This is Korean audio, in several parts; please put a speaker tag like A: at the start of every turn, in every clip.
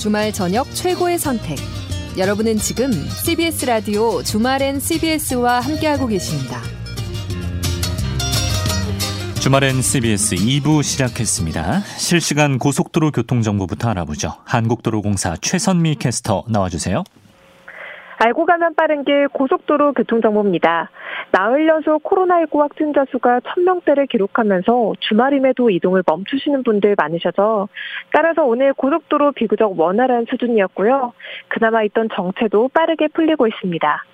A: 주말 저녁 최고의 선택. 여러분은 지금 CBS 라디오 주말엔 CBS와 함께하고 계십니다.
B: 주말엔 CBS 2부 시작했습니다. 실시간 고속도로 교통 정보부터 알아보죠. 한국도로공사 최선미 캐스터 나와주세요.
C: 알고 가면 빠른 길 고속도로 교통정보입니다. 나흘 연속 코로나19 확진자 수가 1000명대를 기록하면서 주말임에도 이동을 멈추시는 분들 많으셔서 따라서 오늘 고속도로 비교적 원활한 수준이었고요. 그나마 있던 정체도 빠르게 풀리고 있습니다.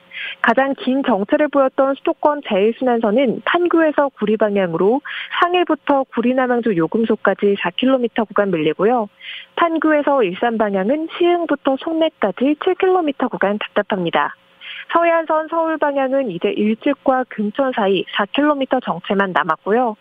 C: 가장 긴 정체를 보였던 수도권 제1순환선은 판교에서 구리 방향으로 상해부터 구리 남양주 요금소까지 4km 구간 밀리고요. 판교에서 일산 방향은 시흥부터 송내까지 7km 구간 답답합니다. 서해안선 서울 방향은 이제 일찍과 금천 사이 4km 정체만 남았고요.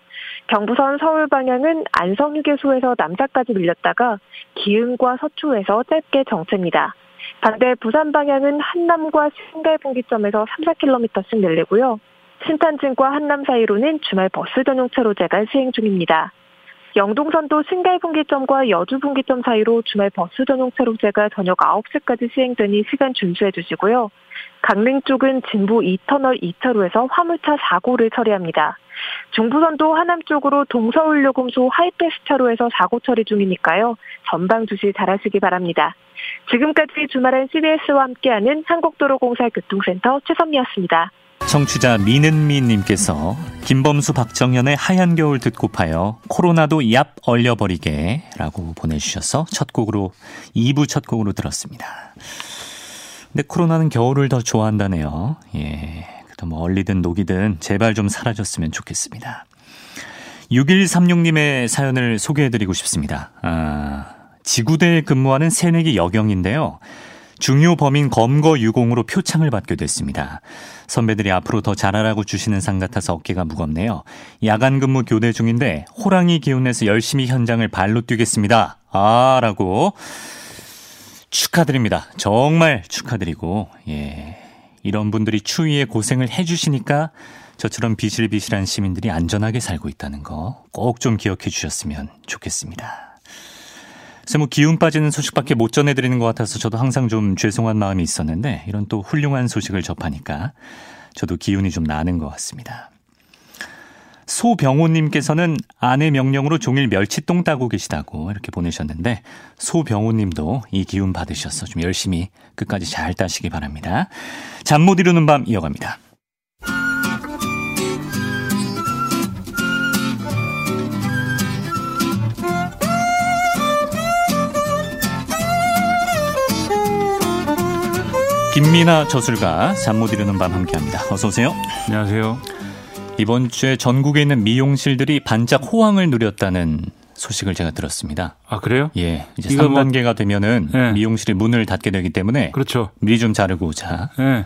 C: 경부선 서울 방향은 안성휴게소에서 남사까지 밀렸다가 기흥과 서초에서 짧게 정체입니다. 반대 부산 방향은 한남과 신갈 분기점에서 3, 4km씩 밀리고요. 신탄진과 한남 사이로는 주말 버스 전용 차로제가 시행 중입니다. 영동선도 신갈 분기점과 여주 분기점 사이로 주말 버스 전용 차로제가 저녁 9시까지 시행되니 시간 준수해 주시고요. 강릉 쪽은 진부 2터널 2차로에서 화물차 사고를 처리합니다. 중부선도 하남 쪽으로 동서울요금소 하이패스 차로에서 사고 처리 중이니까요. 전방 주시 잘하시기 바랍니다. 지금까지 주말엔 CBS와 함께하는 한국도로공사 교통센터 최선미였습니다.
B: 청취자 민은미님께서 김범수 박정현의 하얀 겨울 듣고파요. 코로나도 얍 얼려버리게 라고 보내주셔서 첫 곡으로 2부 첫 곡으로 들었습니다. 근데 코로나는 겨울을 더 좋아한다네요. 예. 그래도 뭐 얼리든 녹이든 제발 좀 사라졌으면 좋겠습니다. 6136님의 사연을 소개해드리고 싶습니다. 아, 지구대에 근무하는 새내기 여경인데요. 중요 범인 검거 유공으로 표창을 받게 됐습니다. 선배들이 앞으로 더 잘하라고 주시는 상 같아서 어깨가 무겁네요. 야간 근무 교대 중인데 호랑이 기운 내서 열심히 현장을 발로 뛰겠습니다. 아, 라고 축하드립니다. 정말 축하드리고, 예. 이런 분들이 추위에 고생을 해주시니까 저처럼 비실비실한 시민들이 안전하게 살고 있다는 거 꼭 좀 기억해 주셨으면 좋겠습니다. 글쎄 뭐 기운 빠지는 소식밖에 못 전해드리는 것 같아서 저도 항상 좀 죄송한 마음이 있었는데 이런 또 훌륭한 소식을 접하니까 저도 기운이 좀 나는 것 같습니다. 소병호님께서는 아내 명령으로 종일 멸치똥 따고 계시다고 이렇게 보내셨는데 소병호님도 이 기운 받으셔서 좀 열심히 끝까지 잘 따시기 바랍니다. 잠 못 이루는 밤 이어갑니다. 김미나 저술가 잠 못 이루는 밤 함께합니다. 어서 오세요.
D: 안녕하세요.
B: 이번 주에 전국에 있는 미용실들이 반짝 호황을 누렸다는 소식을 제가 들었습니다.
D: 아 그래요?
B: 예. 이제 3단계가 뭐... 되면은 예. 미용실이 문을 닫게 되기 때문에 그렇죠. 미리 좀 자르고 자. 예.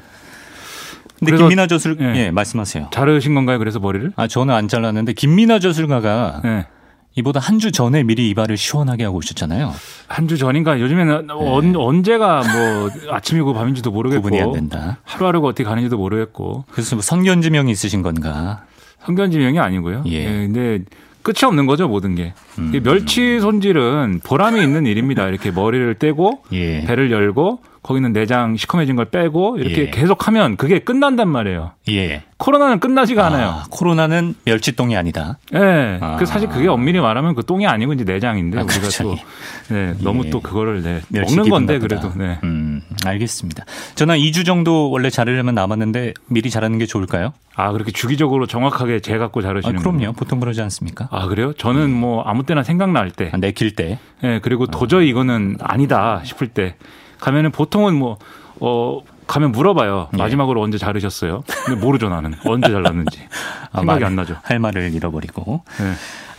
B: 근데 김민아 저술 예. 예. 말씀하세요.
D: 자르신 건가요? 그래서 머리를?
B: 아 저는 안 잘랐는데 김민아 저술가가 예. 이보다 한 주 전에 미리 이발을 시원하게 하고 오셨잖아요. 한 주
D: 전인가 요즘에는 네. 언, 언제가 뭐 아침이고 밤인지도 모르겠고 구분이 안 된다. 하루하루가 어떻게 가는지도 모르겠고.
B: 그래서
D: 뭐
B: 성견지명이 있으신 건가?
D: 성견지명이 아니고요. 예. 네, 근데 끝이 없는 거죠 모든 게 음. 멸치 손질은 보람이 있는 일입니다. 이렇게 머리를 떼고 예. 배를 열고 거기는 내장 시커매진 걸 빼고 이렇게 예. 계속 하면 그게 끝난단 말이에요. 예.
B: 코로나는 끝나지가 아, 않아요. 코로나는 멸치똥이 아니다.
D: 예. 네. 아. 그 사실 그게 엄밀히 말하면 그 똥이 아니고 이제 내장인데 아, 우리가 그렇죠. 또 네, 예. 너무 또 그거를 네, 먹는 건데 그래도 네.
B: 음, 알겠습니다. 저는 2주 정도 원래 자르려면 남았는데 미리 자르는 게 좋을까요?
D: 아, 그렇게 주기적으로 정확하게 재 갖고 자르시는 아,
B: 그럼요. 거예요? 보통 그러지 않습니까?
D: 아, 그래요? 저는 예. 뭐 아무 때나 생각날 때. 아, 내길
B: 때.
D: 예, 그리고 도저히 아. 이거는 아니다 싶을 때 가면은 보통은 뭐, 어, 가면 물어봐요. 예. 마지막으로 예. 언제 자르셨어요? 근데 모르죠 나는 언제 잘랐는지 아, 생각이 말, 안 나죠.
B: 할 말을 잃어버리고. 네.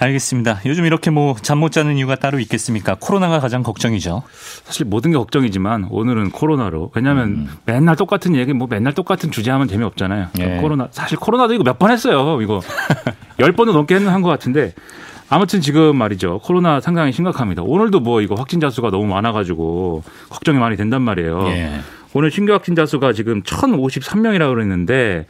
B: 알겠습니다. 요즘 이렇게 뭐 잠 못 자는 이유가 따로 있겠습니까? 코로나가 가장 걱정이죠.
D: 사실 모든 게 걱정이지만 오늘은 코로나로. 왜냐하면 음. 맨날 똑같은 얘기, 뭐 맨날 똑같은 주제 하면 재미 없잖아요. 예. 코로나 사실 코로나도 이거 몇 번 했어요. 이거 열 번도 넘게 한 것 같은데 아무튼 지금 말이죠. 코로나 상당히 심각합니다. 오늘도 뭐 이거 확진자 수가 너무 많아가지고 걱정이 많이 된단 말이에요. 예. 오늘 신규 확진자 수가 지금 1,053명이라고 그랬는데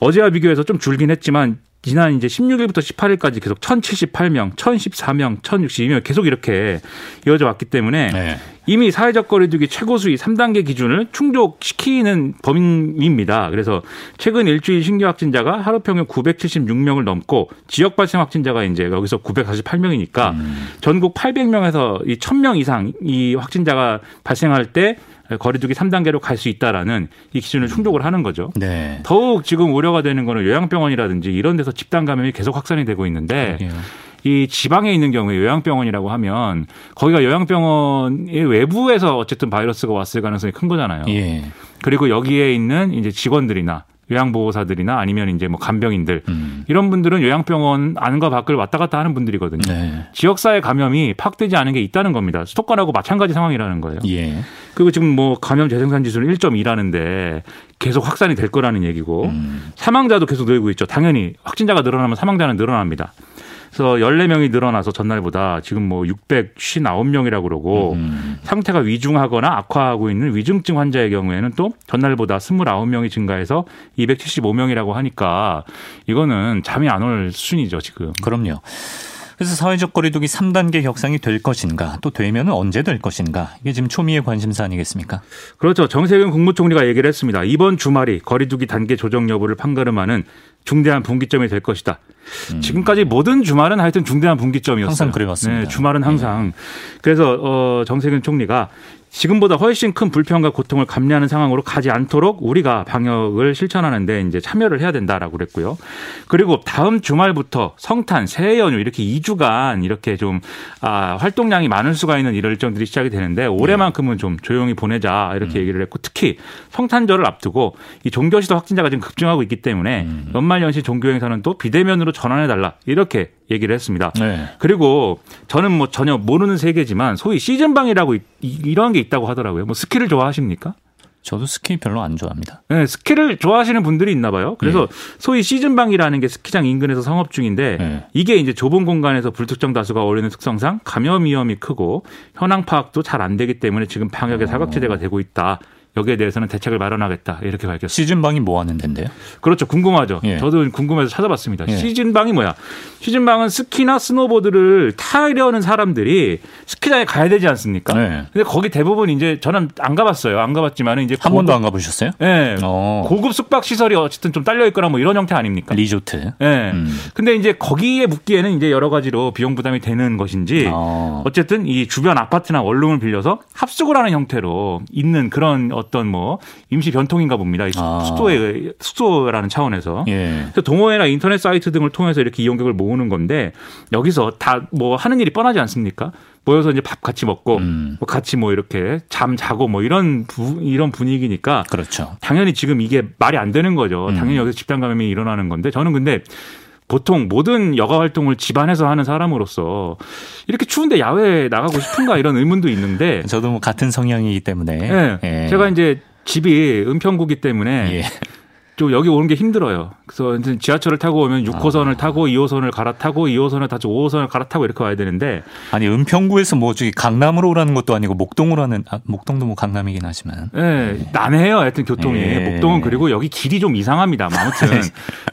D: 어제와 비교해서 좀 줄긴 했지만 지난 이제 16일부터 18일까지 계속 1,078명, 1,014명, 1,062명 계속 이렇게 이어져 왔기 때문에 네. 이미 사회적 거리두기 최고 수위 3단계 기준을 충족시키는 범위입니다. 그래서 최근 일주일 신규 확진자가 하루 평균 976명을 넘고 지역 발생 확진자가 이제 여기서 948명이니까 음. 전국 800명에서 이 1,000명 이상 이 확진자가 발생할 때 거리두기 3단계로 갈 수 있다라는 이 기준을 충족을 하는 거죠. 네. 더욱 지금 우려가 되는 거는 요양병원이라든지 이런 데서 집단 감염이 계속 확산이 되고 있는데 그러게요. 이 지방에 있는 경우에 요양병원이라고 하면 거기가 요양병원의 외부에서 어쨌든 바이러스가 왔을 가능성이 큰 거잖아요. 예. 그리고 여기에 있는 이제 직원들이나 요양보호사들이나 아니면 이제 뭐 간병인들 음. 이런 분들은 요양병원 안과 밖을 왔다 갔다 하는 분들이거든요. 네. 지역사회 감염이 파악되지 않은 게 있다는 겁니다. 수도권하고 마찬가지 상황이라는 거예요. 예. 그리고 지금 뭐 감염 재생산 지수는 1.2라는데 계속 확산이 될 거라는 얘기고 음. 사망자도 계속 늘고 있죠. 당연히 확진자가 늘어나면 사망자는 늘어납니다. 그래서 14명이 늘어나서 전날보다 지금 뭐 659명이라고 그러고 음. 상태가 위중하거나 악화하고 있는 위중증 환자의 경우에는 또 전날보다 29명이 증가해서 275명이라고 하니까 이거는 잠이 안 올 수준이죠, 지금.
B: 그럼요. 그래서 사회적 거리두기 3단계 격상이 될 것인가 또 되면 언제 될 것인가 이게 지금 초미의 관심사 아니겠습니까?
D: 그렇죠. 정세균 국무총리가 얘기를 했습니다. 이번 주말이 거리두기 단계 조정 여부를 판가름하는 중대한 분기점이 될 것이다. 음. 지금까지 모든 주말은 하여튼 중대한 분기점이었어요.
B: 항상 그래봤습니다 네,
D: 주말은 항상. 네. 그래서 어, 정세균 총리가 지금보다 훨씬 큰 불편과 고통을 감내하는 상황으로 가지 않도록 우리가 방역을 실천하는데 이제 참여를 해야 된다라고 그랬고요. 그리고 다음 주말부터 성탄, 새해 연휴 이렇게 2주간 이렇게 좀 아, 활동량이 많을 수가 있는 이런 일정들이 시작이 되는데 올해만큼은 좀 조용히 보내자 이렇게 음. 얘기를 했고 특히 성탄절을 앞두고 이 종교시도 확진자가 지금 급증하고 있기 때문에 음. 연말연시 종교행사는 또 비대면으로 전환해달라 이렇게 얘기를 했습니다. 네. 그리고 저는 뭐 전혀 모르는 세계지만 소위 시즌방이라고 이, 이러한 게 있다고 하더라고요. 뭐 스키를 좋아하십니까?
B: 저도 스키 별로 안 좋아합니다.
D: 네, 스키를 좋아하시는 분들이 있나 봐요. 그래서 네. 소위 시즌방이라는 게 스키장 인근에서 성업 중인데 네. 이게 이제 좁은 공간에서 불특정 다수가 어울리는 특성상 감염 위험이 크고 현황 파악도 잘 안 되기 때문에 지금 방역의 어. 사각지대가 되고 있다. 여기에 대해서는 대책을 마련하겠다 이렇게 밝혔습니다.
B: 시즌방이 뭐 하는 데인데요?
D: 그렇죠. 궁금하죠. 예. 저도 궁금해서 찾아봤습니다. 예. 시즌방이 뭐야? 시즌방은 스키나 스노보드를 타려는 사람들이 스키장에 가야 되지 않습니까? 예. 근데 거기 대부분 이제 저는 안 가봤어요. 안 가봤지만 이제
B: 한 고급, 번도 안 가보셨어요?
D: 예. 오. 어. 고급 숙박 시설이 어쨌든 좀 딸려 있거나 뭐 이런 형태 아닙니까?
B: 리조트.
D: 예. 음. 근데 이제 거기에 묵기에는 이제 여러 가지로 비용 부담이 되는 것인지 어. 어쨌든 이 주변 아파트나 원룸을 빌려서 합숙을 하는 형태로 있는 그런 어떤 뭐 임시 변통인가 봅니다. 아. 숙소에 숙소라는 차원에서 예. 동호회나 인터넷 사이트 등을 통해서 이렇게 이용객을 모으는 건데 여기서 다 뭐 하는 일이 뻔하지 않습니까? 모여서 이제 밥 같이 먹고 음. 뭐 같이 뭐 이렇게 잠 자고 뭐 이런 부, 이런 분위기니까 그렇죠. 당연히 지금 이게 말이 안 되는 거죠. 음. 당연히 여기서 집단 감염이 일어나는 건데 저는 근데 보통 모든 여가 활동을 집안에서 하는 사람으로서 이렇게 추운데 야외에 나가고 싶은가 이런 의문도 있는데
B: 저도 뭐 같은 성향이기 때문에
D: 네, 예. 제가 이제 집이 은평구기 때문에 예. 좀 여기 오는 게 힘들어요. 그래서 이제 지하철을 타고 오면 6호선을 아. 타고 2호선을 갈아타고 2호선을 다시 5호선을 갈아타고 이렇게 와야 되는데
B: 아니 은평구에서 뭐 저기 강남으로 오라는 것도 아니고 목동으로 하는 아, 목동도 뭐 강남이긴 하지만 네,
D: 예, 네. 난해요. 하여튼 교통이 예. 목동은 그리고 여기 길이 좀 이상합니다. 아무튼 네.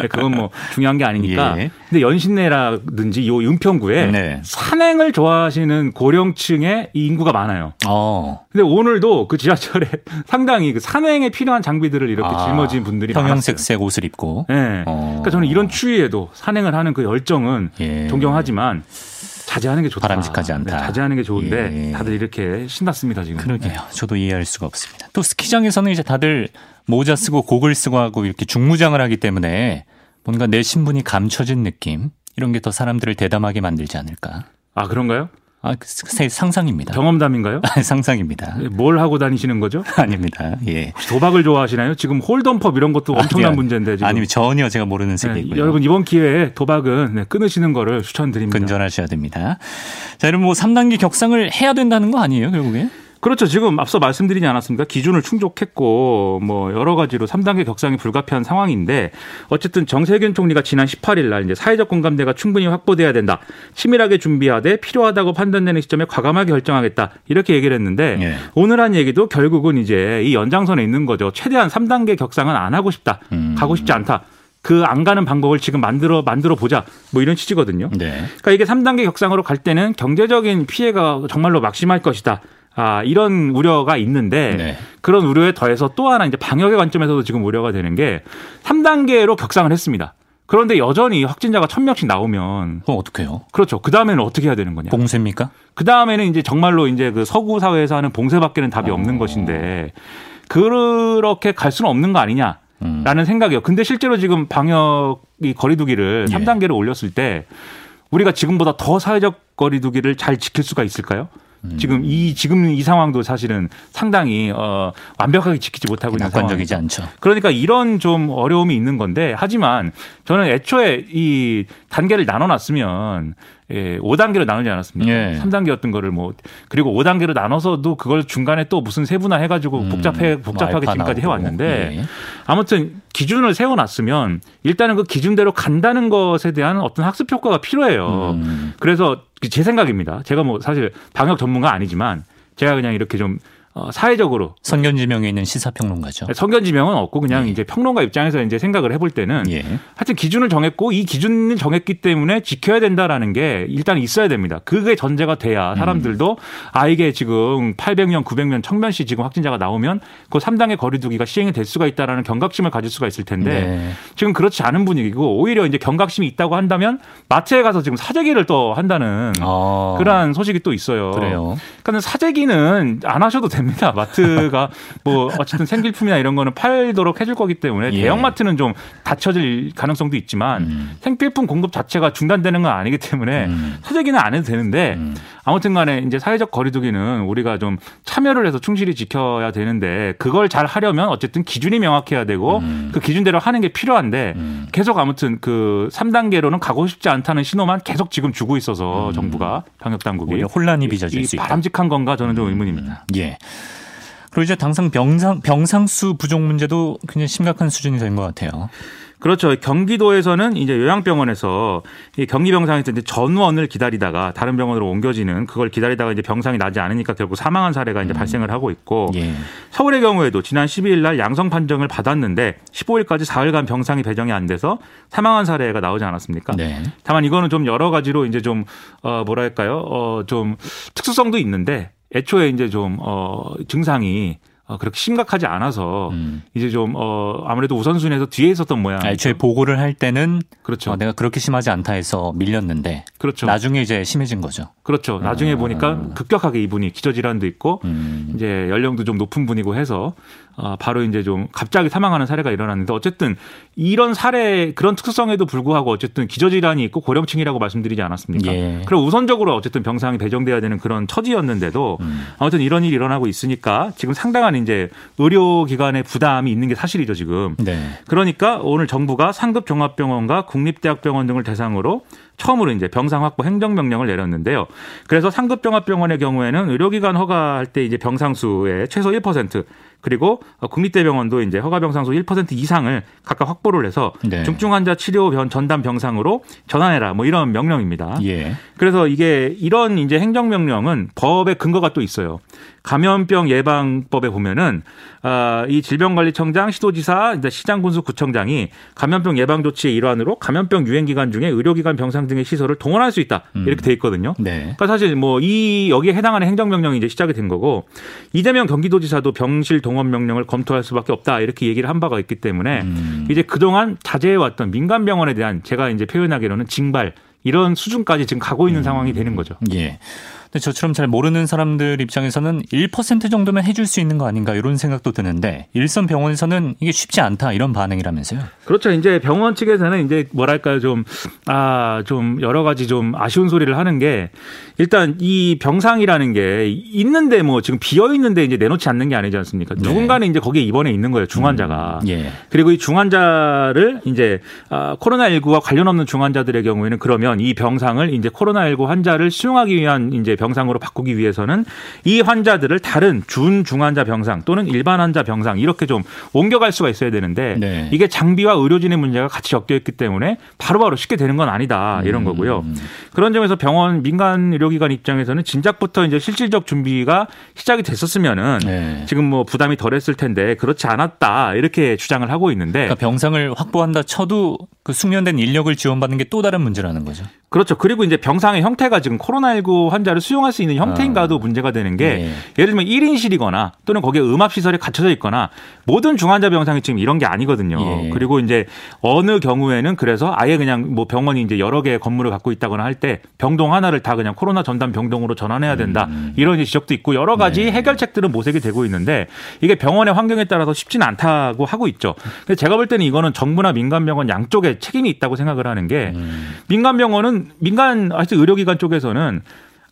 D: 예, 그건 뭐 중요한 게 아니니까. 예. 근데 연신내라든지 요 은평구에 네. 산행을 좋아하시는 고령층의 인구가 많아요. 어. 근데 오늘도 그 지하철에 상당히 그 산행에 필요한 장비들을 이렇게 아. 짊어진 분들이 많아요.
B: 형광색색 옷을 입고.
D: 네. 어. 그러니까 저는 이런 추위에도 산행을 하는 그 열정은 예. 존경하지만 자제하는 게 좋다.
B: 바람직하지 않다. 네,
D: 자제하는 게 좋은데 예. 다들 이렇게 신났습니다 지금.
B: 그러게요. 네. 저도 이해할 수가 없습니다. 또 스키장에서는 이제 다들 모자 쓰고 고글 쓰고 하고 이렇게 중무장을 하기 때문에 뭔가 내 신분이 감춰진 느낌 이런 게 더 사람들을 대담하게 만들지 않을까.
D: 아 그런가요? 아,
B: 그 아, 상상입니다.
D: 경험담인가요?
B: 네, 상상입니다.
D: 뭘 하고 다니시는 거죠?
B: 아닙니다.
D: 예. 도박을 좋아하시나요? 지금 홀덤법 이런 것도 아, 엄청난 아니 예. 문제인데 지금. 아니면
B: 전혀 제가 모르는 네, 세계이고요.
D: 네, 여러분 이번 기회에 도박은 네, 끊으시는 거를 추천드립니다.
B: 근절하셔야 됩니다. 자, 여러분 뭐 3단계 격상을 해야 된다는 거 아니에요, 결국에?
D: 그렇죠. 지금 앞서 말씀드리지 않았습니까? 기준을 충족했고 뭐 여러 가지로 3단계 격상이 불가피한 상황인데 어쨌든 정세균 총리가 지난 18일 날 이제 사회적 공감대가 충분히 확보돼야 된다. 치밀하게 준비하되 필요하다고 판단되는 시점에 과감하게 결정하겠다. 이렇게 얘기를 했는데 예. 오늘 한 얘기도 결국은 이제 이 연장선에 있는 거죠. 최대한 3단계 격상은 안 하고 싶다. 음. 가고 싶지 않다. 그 안 가는 방법을 지금 만들어 만들어 보자 뭐 이런 취지거든요. 네. 그러니까 이게 3단계 격상으로 갈 때는 경제적인 피해가 정말로 막심할 것이다. 아, 이런 우려가 있는데 네. 그런 우려에 더해서 또 하나 이제 방역의 관점에서도 지금 우려가 되는 게 3단계로 격상을 했습니다. 그런데 여전히 확진자가 1000명씩 나오면
B: 그럼 어떡해요?
D: 그렇죠. 그다음에는 어떻게 해야 되는 거냐?
B: 봉쇄입니까?
D: 그다음에는 이제 정말로 이제 그 서구 사회에서 하는 봉쇄밖에는 답이 어... 없는 것인데 그렇게 갈 수는 없는 거 아니냐? 라는 음. 생각이요. 근데 실제로 지금 방역이 거리두기를 예. 3단계로 올렸을 때 우리가 지금보다 더 사회적 거리두기를 잘 지킬 수가 있을까요? 음. 지금 이 지금 이 상황도 사실은 상당히 어, 완벽하게 지키지 못하고 있는 상황이지
B: 않죠.
D: 그러니까 이런 좀 어려움이 있는 건데 하지만 저는 애초에 이 단계를 나눠놨으면 예, 5단계로 나누지 않았습니까? 예. 3단계였던 거를 뭐 그리고 5단계로 나눠서도 그걸 중간에 또 무슨 세분화 해 가지고 음, 복잡해 복잡하게 지금까지 해 왔는데 예. 아무튼 기준을 세워 놨으면 일단은 그 기준대로 간다는 것에 대한 어떤 학습 효과가 필요해요. 음. 그래서 제 생각입니다. 제가 뭐 사실 방역 전문가 아니지만 제가 그냥 이렇게 좀 어, 사회적으로
B: 선견지명에 있는 시사평론가죠. 네,
D: 선견지명은 없고 그냥 예. 이제 평론가 입장에서 이제 생각을 해볼 때는 예. 하여튼 기준을 정했고 이 기준을 정했기 때문에 지켜야 된다라는 게 일단 있어야 됩니다. 그게 전제가 돼야 음. 사람들도 음. 아 이게 지금 800명, 900명, 1000명씩 지금 확진자가 나오면 그 3당의 거리두기가 시행이 될 수가 있다라는 경각심을 가질 수가 있을 텐데 네. 지금 그렇지 않은 분위기고 오히려 이제 경각심이 있다고 한다면 마트에 가서 지금 사재기를 또 한다는 아. 그러한 소식이 또 있어요. 그래요. 그러니까 사재기는 안 하셔도 됩니다. 됩니다. 마트가 뭐 어쨌든 생필품이나 이런 거는 팔도록 해줄 거기 때문에 예. 대형마트는 좀 닫혀질 가능성도 있지만 음. 생필품 공급 자체가 중단되는 건 아니기 때문에 음. 소재기는 안 해도 되는데 음. 아무튼 간에 이제 사회적 거리두기는 우리가 좀 참여를 해서 충실히 지켜야 되는데 그걸 잘 하려면 어쨌든 기준이 명확해야 되고 음. 그 기준대로 하는 게 필요한데 음. 계속 아무튼 그 3단계로는 가고 싶지 않다는 신호만 계속 지금 주고 있어서 음. 정부가 방역 당국이
B: 혼란이 빚어질 수 있다.
D: 바람직한 건가 저는 좀 음. 의문입니다. 예.
B: 그리고 이제 당장 병상 병상수 부족 문제도 굉장히 심각한 수준이 된 것 같아요.
D: 그렇죠. 경기도에서는 이제 요양병원에서 이 경기병상에서 이제 전원을 기다리다가 다른 병원으로 옮겨지는 그걸 기다리다가 이제 병상이 나지 않으니까 결국 사망한 사례가 이제 음. 발생을 하고 있고 예. 서울의 경우에도 지난 12일 날 양성 판정을 받았는데 15일까지 4일간 병상이 배정이 안 돼서 사망한 사례가 나오지 않았습니까? 네. 다만 이거는 좀 여러 가지로 이제 좀어 뭐랄까요? 어좀 특수성도 있는데 애초에 이제 좀어 증상이 어, 그렇게 심각하지 않아서 음. 이제 좀 어, 아무래도 우선순위에서 뒤에 있었던 모양. 애초에
B: 보고를 할 때는
D: 그렇죠.
B: 어, 내가 그렇게 심하지 않다 해서 밀렸는데 그렇죠. 나중에 이제 심해진 거죠.
D: 그렇죠. 나중에 음. 보니까 급격하게 이분이 기저질환도 있고 음. 이제 연령도 좀 높은 분이고 해서 어, 바로 이제 좀 갑자기 사망하는 사례가 일어났는데 어쨌든 이런 사례 그런 특성에도 불구하고 어쨌든 기저질환이 있고 고령층이라고 말씀드리지 않았습니까? 예. 그럼 우선적으로 어쨌든 병상이 배정돼야 되는 그런 처지였는데도 음. 아무튼 이런 일이 일어나고 있으니까 지금 상당한 이제 의료기관의 부담이 있는 게 사실이죠 지금. 네. 그러니까 오늘 정부가 상급 종합병원과 국립대학병원 등을 대상으로 처음으로 이제 병상 확보 행정명령을 내렸는데요. 그래서 상급종합병원의 경우에는 의료기관 허가할 때 이제 병상 수의 최소 1% 그리고 어, 국립대병원도 이제 허가병상수 1% 이상을 각각 확보를 해서 네. 중증 환자 치료 전담 병상으로 전환해라 뭐 이런 명령입니다. 예. 그래서 이게 이런 이제 행정 명령은 법의 근거가 또 있어요. 감염병 예방법에 보면은 아이 질병관리청장, 시도지사, 시장군수구청장이 감염병 예방 조치의 일환으로 감염병 유행 기간 중에 의료기관 병상 등의 시설을 동원할 수 있다 음. 이렇게 돼 있거든요. 네. 그러니까 사실 뭐 이 여기에 해당하는 행정명령이 이제 시작이 된 거고 이재명 경기도지사도 병실 동원 명령을 검토할 수밖에 없다 이렇게 얘기를 한 바가 있기 때문에 음. 이제 그동안 자제해왔던 민간 병원에 대한 제가 이제 표현하기로는 징발 이런 수준까지 지금 가고 있는 음. 상황이 되는 거죠. 예.
B: 근데 저처럼 잘 모르는 사람들 입장에서는 1% 정도면 해줄 수 있는 거 아닌가 이런 생각도 드는데 일선 병원에서는 이게 쉽지 않다 이런 반응이라면서요?
D: 그렇죠. 이제 병원 측에서는 이제 뭐랄까요 좀 아, 좀 여러 가지 좀 아쉬운 소리를 하는 게 일단 이 병상이라는 게 있는데 뭐 지금 비어 있는데 이제 내놓지 않는 게 아니지 않습니까? 네. 누군가는 이제 거기에 입원해 있는 거예요. 중환자가. 음, 예. 그리고 이 중환자를 이제 아, 코로나19와 관련 없는 중환자들의 경우에는 그러면 이 병상을 이제 코로나19 환자를 수용하기 위한 이제 병상으로 바꾸기 위해서는 이 환자들을 다른 준중환자 병상 또는 일반 환자 병상 이렇게 좀 옮겨갈 수가 있어야 되는데 네. 이게 장비와 의료진의 문제가 같이 엮여 있기 때문에 바로바로 바로 쉽게 되는 건 아니다 이런 음. 거고요. 음. 그런 점에서 병원 민간 의료기관 입장에서는 진작부터 이제 실질적 준비가 시작이 됐었으면은 네. 지금 뭐 부담이 덜했을 텐데 그렇지 않았다 이렇게 주장을 하고 있는데 그러니까
B: 병상을 확보한다 쳐도 그 숙련된 인력을 지원받는 게 또 다른 문제라는 거죠.
D: 그렇죠. 그리고 이제 병상의 형태가 지금 코로나19 환자를 수용할 수 있는 형태인가도 어. 문제가 되는 게 네. 예. 예를 들면 1인실이거나 또는 거기에 음압시설이 갖춰져 있거나 모든 중환자 병상이 지금 이런 게 아니거든요. 예. 그리고 이제 어느 경우에는 그래서 아예 그냥 뭐 병원이 이제 여러 개의 건물을 갖고 있다거나 할 때 병동 하나를 다 그냥 코로나 전담 병동으로 전환해야 된다 음. 이런 지적도 있고 여러 가지 네. 해결책들은 모색이 되고 있는데 이게 병원의 환경에 따라서 쉽지는 않다고 하고 있죠. 근데 제가 볼 때는 이거는 정부나 민간 병원 양쪽에 책임이 있다고 생각을 하는 게 음. 민간 병원은 민간 하여튼 의료기관 쪽에서는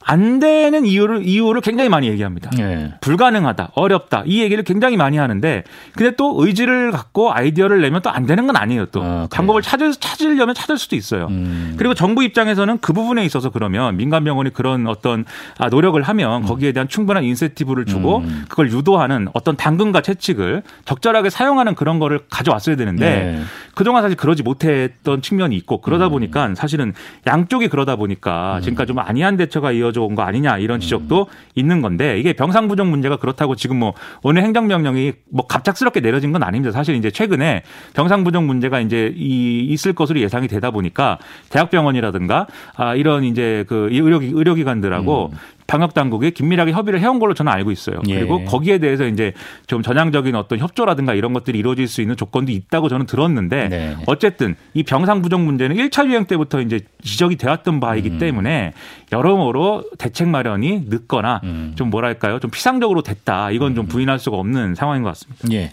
D: 안 되는 이유를 이유를 굉장히 많이 얘기합니다. 네. 불가능하다, 어렵다 이 얘기를 굉장히 많이 하는데, 근데 또 의지를 갖고 아이디어를 내면 또 안 되는 건 아니에요. 또 아, 방법을 찾을 찾으려면 찾을 수도 있어요. 음. 그리고 정부 입장에서는 그 부분에 있어서 그러면 민간 병원이 그런 어떤 아, 노력을 하면 음. 거기에 대한 충분한 인센티브를 주고 음. 그걸 유도하는 어떤 당근과 채찍을 적절하게 사용하는 그런 거를 가져왔어야 되는데 네. 그동안 사실 그러지 못했던 측면이 있고 그러다 음. 보니까 사실은 양쪽이 그러다 보니까 음. 지금까지 좀 아니한 대처가 이어 이어져 온거 아니냐 이런 지적도 음. 있는 건데 이게 병상 부족 문제가 그렇다고 지금 뭐 오늘 행정명령이 뭐 갑작스럽게 내려진 건 아닙니다. 사실 이제 최근에 병상 부족 문제가 이제 이 있을 것으로 예상이 되다 보니까 대학병원이라든가 아 이런 이제 그 의료 기 의료기관들하고 음. 방역 당국이 긴밀하게 협의를 해온 걸로 저는 알고 있어요. 예. 그리고 거기에 대해서 이제 좀 전향적인 어떤 협조라든가 이런 것들이 이루어질 수 있는 조건도 있다고 저는 들었는데 네. 어쨌든 이 병상 부족 문제는 1차 유행 때부터 이제 지적이 되었던 바이기 음. 때문에 여러모로 대책 마련이 늦거나 음. 좀 뭐랄까요 좀 피상적으로 됐다 이건 좀 음. 부인할 수가 없는 상황인 것 같습니다.
B: 예.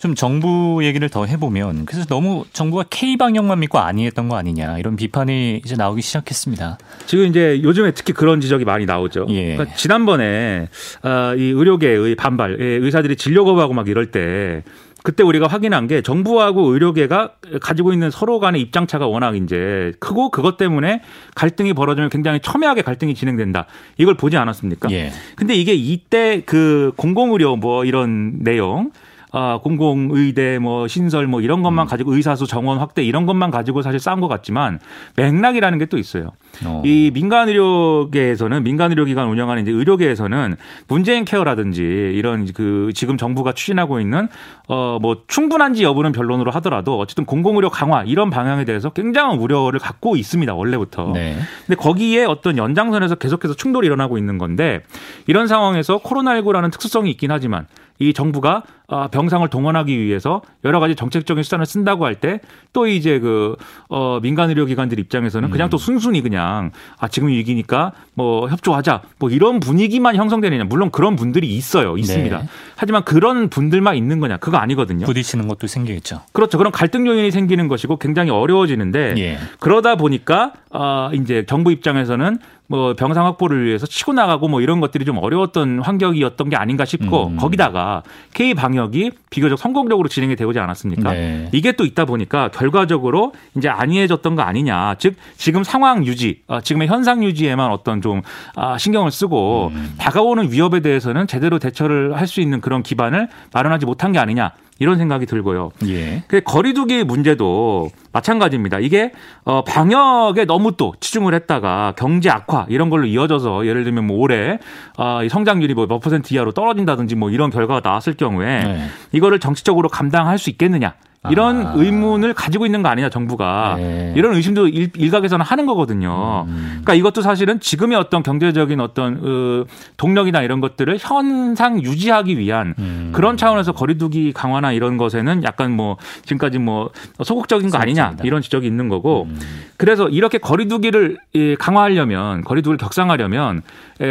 B: 좀 정부 얘기를 더 해보면 그래서 너무 정부가 K 방역만 믿고 아니했던 거 아니냐 이런 비판이 이제 나오기 시작했습니다.
D: 지금 이제 요즘에 특히 그런 지적이 많이 나오죠. 예. 그러니까 지난번에 아, 이 의료계의 반발, 예, 의사들이 진료 거부하고 막 이럴 때 그때 우리가 확인한 게 정부하고 의료계가 가지고 있는 서로 간의 입장 차가 워낙 이제 크고 그것 때문에 갈등이 벌어지면 굉장히 첨예하게 갈등이 진행된다. 이걸 보지 않았습니까? 예. 근데 이게 이때 그 공공의료 뭐 이런 내용 아, 공공의대 뭐 신설 뭐 이런 것만 음. 가지고 의사수 정원 확대 이런 것만 가지고 사실 싸운 것 같지만 맥락이라는 게 또 있어요. 어. 이 민간 의료계에서는 민간 의료기관 운영하는 이제 의료계에서는 문재인 케어라든지 이런 그 지금 정부가 추진하고 있는 어 뭐 충분한지 여부는 변론으로 하더라도 어쨌든 공공의료 강화 이런 방향에 대해서 굉장한 우려를 갖고 있습니다 원래부터. 네. 근데 거기에 어떤 연장선에서 계속해서 충돌이 일어나고 있는 건데 이런 상황에서 코로나19라는 특수성이 있긴 하지만 이 정부가 아, 병상을 동원하기 위해서 여러 가지 정책적인 수단을 쓴다고 할 때 또 이제 그 어, 민간 의료기관들 입장에서는 그냥 음. 또 순순히 그냥 아 지금 위기니까 뭐 협조하자 뭐 이런 분위기만 형성되느냐 물론 그런 분들이 있어요 있습니다. 네. 하지만 그런 분들만 있는 거냐 그거 아니거든요.
B: 부딪히는 것도 생기겠죠.
D: 그렇죠. 그런 갈등 요인이 생기는 것이고 굉장히 어려워지는데 예. 그러다 보니까 아 이제 정부 입장에서는 뭐 병상 확보를 위해서 치고 나가고 뭐 이런 것들이 좀 어려웠던 환경이었던 게 아닌가 싶고 음. 거기다가 K 방역 영역이 비교적 성공적으로 진행이 되지 고 않았습니까? 네. 이게 또 있다 보니까 결과적으로 이제 안이해졌던 거 아니냐. 즉 지금 상황 유지, 어, 지금의 현상 유지에만 어떤 좀 아, 신경을 쓰고 음. 다가오는 위협에 대해서는 제대로 대처를 할 수 있는 그런 기반을 마련하지 못한 게 아니냐. 이런 생각이 들고요. 예. 그 거리두기 문제도 마찬가지입니다. 이게 어 방역에 너무 또 치중을 했다가 경제 악화 이런 걸로 이어져서 예를 들면 뭐 올해 어 성장률이 뭐 몇 퍼센트 이하로 떨어진다든지 뭐 이런 결과가 나왔을 경우에 네. 이거를 정치적으로 감당할 수 있겠느냐 이런 아. 의문을 가지고 있는 거 아니냐 정부가 네. 이런 의심도 일, 각에서는 하는 거거든요. 음. 그러니까 이것도 사실은 지금의 어떤 경제적인 어떤 으, 동력이나 이런 것들을 현상 유지하기 위한 음. 그런 차원에서 거리두기 강화나 이런 것에는 약간 뭐 지금까지 뭐 소극적인 거 아니냐 이런 지적이 있는 거고 음. 그래서 이렇게 거리두기를 강화하려면 거리두기를 격상하려면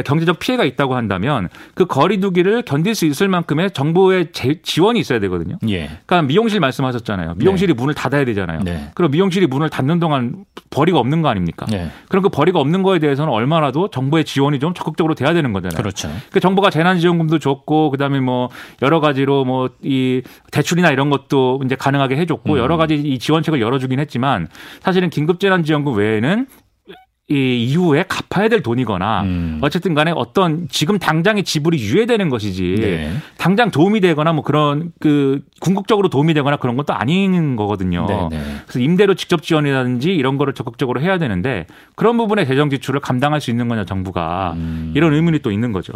D: 경제적 피해가 있다고 한다면 그 거리두기를 견딜 수 있을 만큼의 정부의 제, 지원이 있어야 되거든요. 예. 그러니까 미용실 말씀하셨 말씀잖아요 미용실이 네. 문을 닫아야 되잖아요. 네. 그럼 미용실이 문을 닫는 동안 벌이가 없는 거 아닙니까? 네. 그럼 그 벌이가 없는 거에 대해서는 얼마라도 정부의 지원이 좀 적극적으로 돼야 되는 거잖아요.
B: 그렇죠.
D: 그 정부가 재난지원금도 줬고 그다음에 뭐 여러 가지로 뭐 이 대출이나 이런 것도 이제 가능하게 해줬고 음. 여러 가지 이 지원책을 열어주긴 했지만 사실은 긴급재난지원금 외에는 이 이후에 갚아야 될 돈이거나 음. 어쨌든 간에 어떤 지금 당장의 지불이 유예되는 것이지 네. 당장 도움이 되거나 뭐 그런 그 궁극적으로 도움이 되거나 그런 것도 아닌 거거든요. 네네. 네. 그래서 임대료 직접 지원이라든지 이런 거를 적극적으로 해야 되는데 그런 부분에 재정 지출을 감당할 수 있는 거냐 정부가 음. 이런 의문이 또 있는 거죠.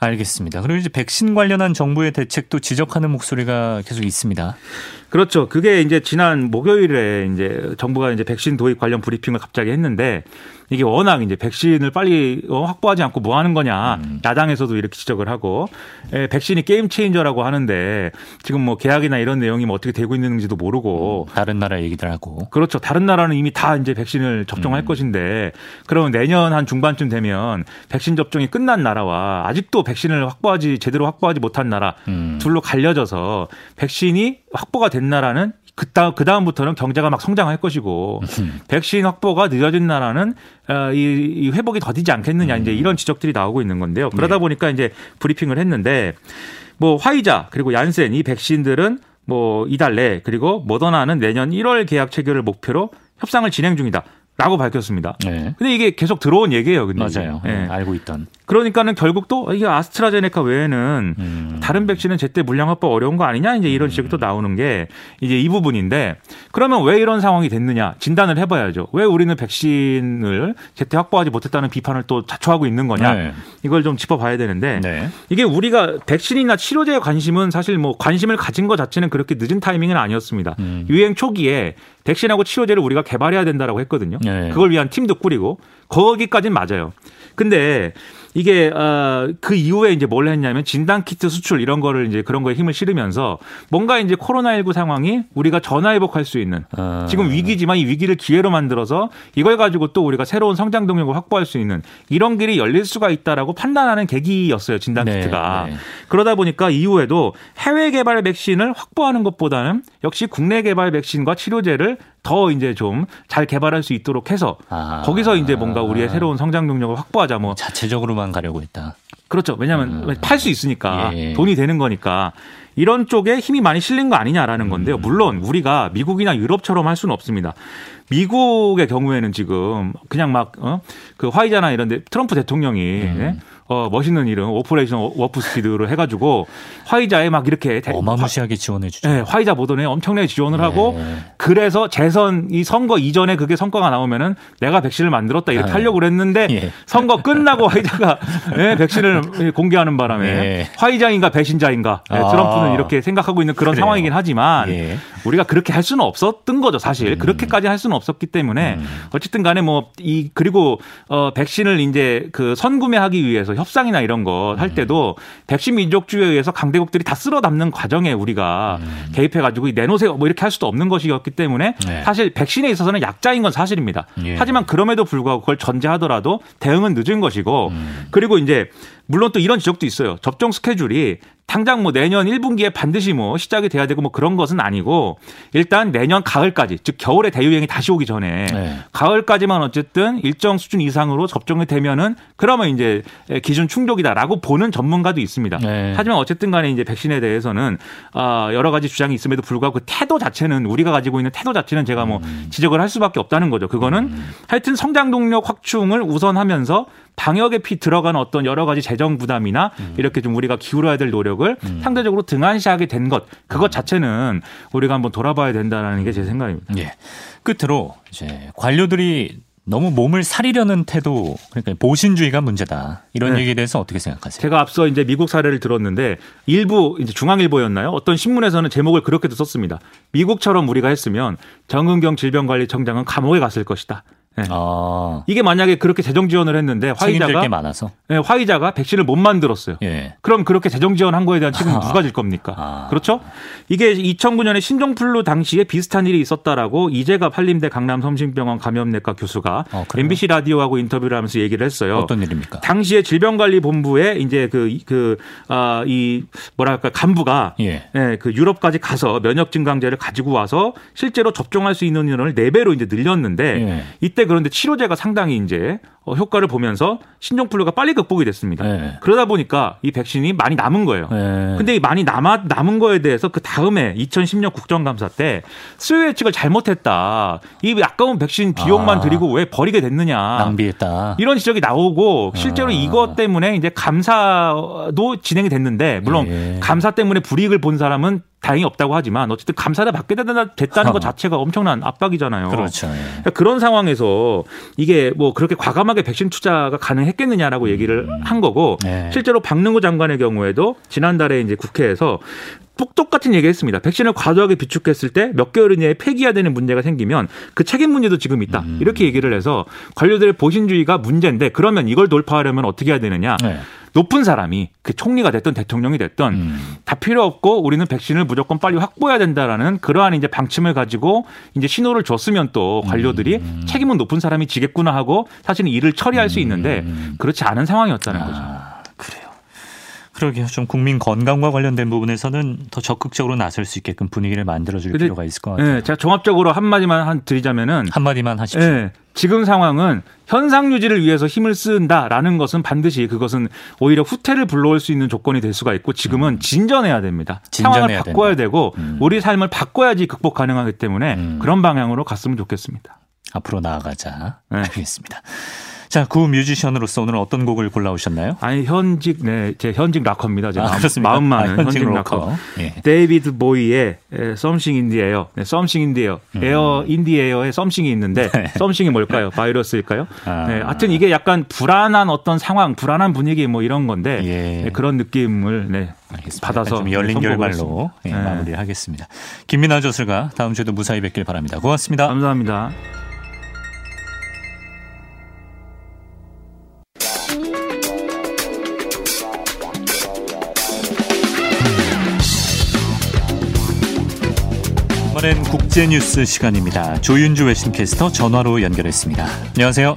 B: 알겠습니다. 그리고 이제 백신 관련한 정부의 대책도 지적하는 목소리가 계속 있습니다.
D: 그렇죠. 그게 이제 지난 목요일에 이제 정부가 이제 백신 도입 관련 브리핑을 갑자기 했는데 이게 워낙 이제 백신을 빨리 어, 확보하지 않고 뭐 하는 거냐 음. 야당에서도 이렇게 지적을 하고 에, 예, 백신이 게임 체인저라고 하는데 지금 뭐 계약이나 이런 내용이 뭐 어떻게 되고 있는지도 모르고
B: 음, 다른 나라 얘기들 하고
D: 그렇죠 다른 나라는 이미 다 이제 백신을 접종할 음. 것인데 그러면 내년 한 중반쯤 되면 백신 접종이 끝난 나라와 아직도 백신을 확보하지 제대로 확보하지 못한 나라 음. 둘로 갈려져서 백신이 확보가 된 나라는 그다 그 다음부터는 경제가 막 성장할 것이고 음. 백신 확보가 늦어진 나라는 어, 이, 이 회복이 더디지 않겠느냐 이제 음. 이런 지적들이 나오고 있는 건데요. 그러다 네. 보니까 이제 브리핑을 했는데 뭐 화이자 그리고 얀센 이 백신들은 뭐 이달 내 그리고 모더나는 내년 1월 계약 체결을 목표로 협상을 진행 중이다. 라고 밝혔습니다. 네. 근데 이게 계속 들어온 얘기예요. 근데
B: 맞아요. 네. 네. 알고 있던.
D: 그러니까는 결국 또 이게 아스트라제네카 외에는 음. 다른 백신은 제때 물량 확보 어려운 거 아니냐 이제 이런 지적이 음. 또 나오는 게 이제 이 부분인데 그러면 왜 이런 상황이 됐느냐 진단을 해봐야죠. 왜 우리는 백신을 제때 확보하지 못했다는 비판을 또 자초하고 있는 거냐 네. 이걸 좀 짚어봐야 되는데 네. 이게 우리가 백신이나 치료제에 관심은 사실 뭐 관심을 가진 것 자체는 그렇게 늦은 타이밍은 아니었습니다. 음. 유행 초기에 백신하고 치료제를 우리가 개발해야 된다라고 했거든요. 네. 그걸 위한 팀도 꾸리고 거기까지는 맞아요. 근데 이게 어그 이후에 이제 뭘 했냐면 진단 키트 수출 이런 거를 이제 그런 거에 힘을 실으면서 뭔가 이제 코로나19 상황이 우리가 전화회복할 수 있는 아. 지금 위기지만 이 위기를 기회로 만들어서 이걸 가지고 또 우리가 새로운 성장 동력을 확보할 수 있는 이런 길이 열릴 수가 있다라고 판단하는 계기였어요 진단 네, 키트가 네. 그러다 보니까 이후에도 해외 개발 백신을 확보하는 것보다는 역시 국내 개발 백신과 치료제를 더 이제 좀 잘 개발할 수 있도록 해서 아. 거기서 이제 뭔가 우리의 새로운 성장 능력을 확보하자 뭐
B: 자체적으로만 가려고 했다.
D: 그렇죠. 왜냐하면 음. 팔수 있으니까 예. 돈이 되는 거니까 이런 쪽에 힘이 많이 실린 거 아니냐라는 음. 건데요. 물론 우리가 미국이나 유럽처럼 할 수는 없습니다. 미국의 경우에는 지금 그냥 막그 어? 그 화이자나 이런데 트럼프 대통령이 음. 예? 어, 멋있는 이름 오퍼레이션 워프 스피드로 해가지고 화이자에 막 이렇게
B: 어마무시하게 지원해
D: 주죠. 네, 화이자 보도에 엄청나게 지원을 네. 하고 그래서 재선 이 선거 이전에 그게 성과가 나오면은 내가 백신을 만들었다 이렇게 아, 하려고 그랬는데 예. 선거 끝나고 화이자가 네, 백신을 공개하는 바람에 예. 화이자인가 배신자인가 네, 아. 트럼프는 아, 이렇게 생각하고 있는 그런 그래요. 상황이긴 하지만 예. 우리가 그렇게 할 수는 없었던 거죠 사실 음. 그렇게까지 할 수는 없었기 때문에 음. 어쨌든 간에 뭐 이 그리고 어 백신을 이제 그 선구매하기 위해서 협상이나 이런 거할 음. 때도 백신 민족주의에 의해서 강대국들이 다 쓸어 담는 과정에 우리가 음. 개입해 가지고 내놓으세요 뭐 이렇게 할 수도 없는 것이었기 때문에 네. 사실 백신에 있어서는 약자인 건 사실입니다. 예. 하지만 그럼에도 불구하고 그걸 전제하더라도 대응은 늦은 것이고 음. 그리고 이제 물론 또 이런 지적도 있어요. 접종 스케줄이 당장 뭐 내년 1분기에 반드시 뭐 시작이 돼야 되고 뭐 그런 것은 아니고 일단 내년 가을까지 즉 겨울에 대유행이 다시 오기 전에 네. 가을까지만 어쨌든 일정 수준 이상으로 접종이 되면은 그러면 이제 기준 충족이다라고 보는 전문가도 있습니다. 네. 하지만 어쨌든 간에 이제 백신에 대해서는 아 여러 가지 주장이 있음에도 불구하고 그 태도 자체는 우리가 가지고 있는 태도 자체는 제가 뭐 음. 지적을 할 수밖에 없다는 거죠. 그거는 음. 하여튼 성장 동력 확충을 우선하면서 방역에 피 들어간 어떤 여러 가지 재정 부담이나 음. 이렇게 좀 우리가 기울어야될 노력을 음. 상대적으로 등한시하게 된 것 그것 음. 자체는 우리가 한번 돌아봐야 된다라는 게제 음. 생각입니다. 예.
B: 끝으로 이제 관료들이 너무 몸을 사리려는 태도, 그러니까 보신주의가 문제다. 이런 네. 얘기에 대해서 어떻게 생각하세요?
D: 제가 앞서 이제 미국 사례를 들었는데 일부 이제 중앙일보였나요? 어떤 신문에서는 제목을 그렇게도 썼습니다. 미국처럼 우리가 했으면 정은경 질병관리청장은 감옥에 갔을 것이다. 네. 아. 이게 만약에 그렇게 재정 지원을 했는데 화이자가
B: 많아서 네,
D: 화이자가 백신을 못 만들었어요. 예. 그럼 그렇게 재정 지원한 거에 대한 책임 아. 누가 질 겁니까? 아. 그렇죠? 이게 2009년에 신종플루 당시에 비슷한 일이 있었다라고 이재가팔림대 강남섬신병원 감염내과 교수가 어, MBC 라디오하고 인터뷰를 하면서 얘기를 했어요.
B: 어떤 일입니까?
D: 당시에 질병관리본부에 이제 그그아이 뭐랄까 간부가 예. 네, 그 유럽까지 가서 면역 증강제를 가지고 와서 실제로 접종할 수 있는 인원을 4 배로 이제 늘렸는데 예. 이때 그때 그런데 치료제가 상당히 이제 어, 효과를 보면서 신종플루가 빨리 극복이 됐습니다. 네. 그러다 보니까 이 백신이 많이 남은 거예요. 네. 근데 이 많이 남아 남은 거에 대해서 그 다음에 2010년 국정감사 때 수요 예측을 잘못했다. 이 아까운 백신 비용만 아, 들이고 왜 버리게 됐느냐.
B: 낭비했다.
D: 이런 지적이 나오고 실제로 아. 이것 때문에 이제 감사도 진행이 됐는데 물론 예. 예. 감사 때문에 불이익을 본 사람은 다행히 없다고 하지만 어쨌든 감사를 받게 됐다는 것 어. 자체가 엄청난 압박이잖아요. 그렇죠. 예. 그러니까 그런 상황에서 이게 뭐 그렇게 과감하게 백신 투자가 가능했겠느냐라고 음. 얘기를 음. 한 거고 예. 실제로 박능구 장관의 경우에도 지난달에 이제 국회에서 똑똑같은 얘기했습니다. 백신을 과도하게 비축했을 때 몇 개월 이내에 폐기해야 되는 문제가 생기면 그 책임 문제도 지금 있다. 음. 이렇게 얘기를 해서 관료들의 보신주의가 문제인데 그러면 이걸 돌파하려면 어떻게 해야 되느냐? 네. 높은 사람이 그 총리가 됐든 대통령이 됐든 음. 다 필요 없고 우리는 백신을 무조건 빨리 확보해야 된다라는 그러한 이제 방침을 가지고 이제 신호를 줬으면 또 관료들이 음. 책임은 높은 사람이 지겠구나 하고 사실은 일을 처리할 수 있는데 음. 그렇지 않은 상황이었다는 아. 거죠.
B: 그러게요. 좀 국민 건강과 관련된 부분에서는 더 적극적으로 나설 수 있게끔 분위기를 만들어줄 필요가 있을 것 같아요. 예,
D: 제가 종합적으로 한마디만 한 드리자면은
B: 한마디만 하십시오. 예,
D: 지금 상황은 현상 유지를 위해서 힘을 쓴다라는 것은 반드시 그것은 오히려 후퇴를 불러올 수 있는 조건이 될 수가 있고 지금은 음. 진전해야 됩니다. 진전해야 상황을 바꿔야 된다. 되고 음. 우리 삶을 바꿔야지 극복 가능하기 때문에 음. 그런 방향으로 갔으면 좋겠습니다.
B: 앞으로 나아가자. 네. 알겠습니다. 자, 구 뮤지션으로서 오늘 어떤 곡을 골라오셨나요?
D: 아니 현직 네, 제 현직 락커입니다. 제 아, 마음만은 아, 현직, 현직 락커. 예. 데이비드 보이의 썸씽 인디에어 썸씽 인디에어 에어 인디에어에 썸씽이 있는데 썸씽이 네. 뭘까요? 바이러스일까요? 아. 네, 하여튼 이게 약간 불안한 어떤 상황, 불안한 분위기 뭐 이런 건데 예. 네, 그런 느낌을 네, 알겠습니다. 받아서 좀
B: 열린 결말로 예, 네. 마무리하겠습니다. 김민아 조술가 다음 주에도 무사히 뵙길 바랍니다. 고맙습니다.
D: 감사합니다.
B: 이번엔 국제뉴스 시간입니다. 조윤주 외신캐스터 전화로 연결했습니다. 안녕하세요.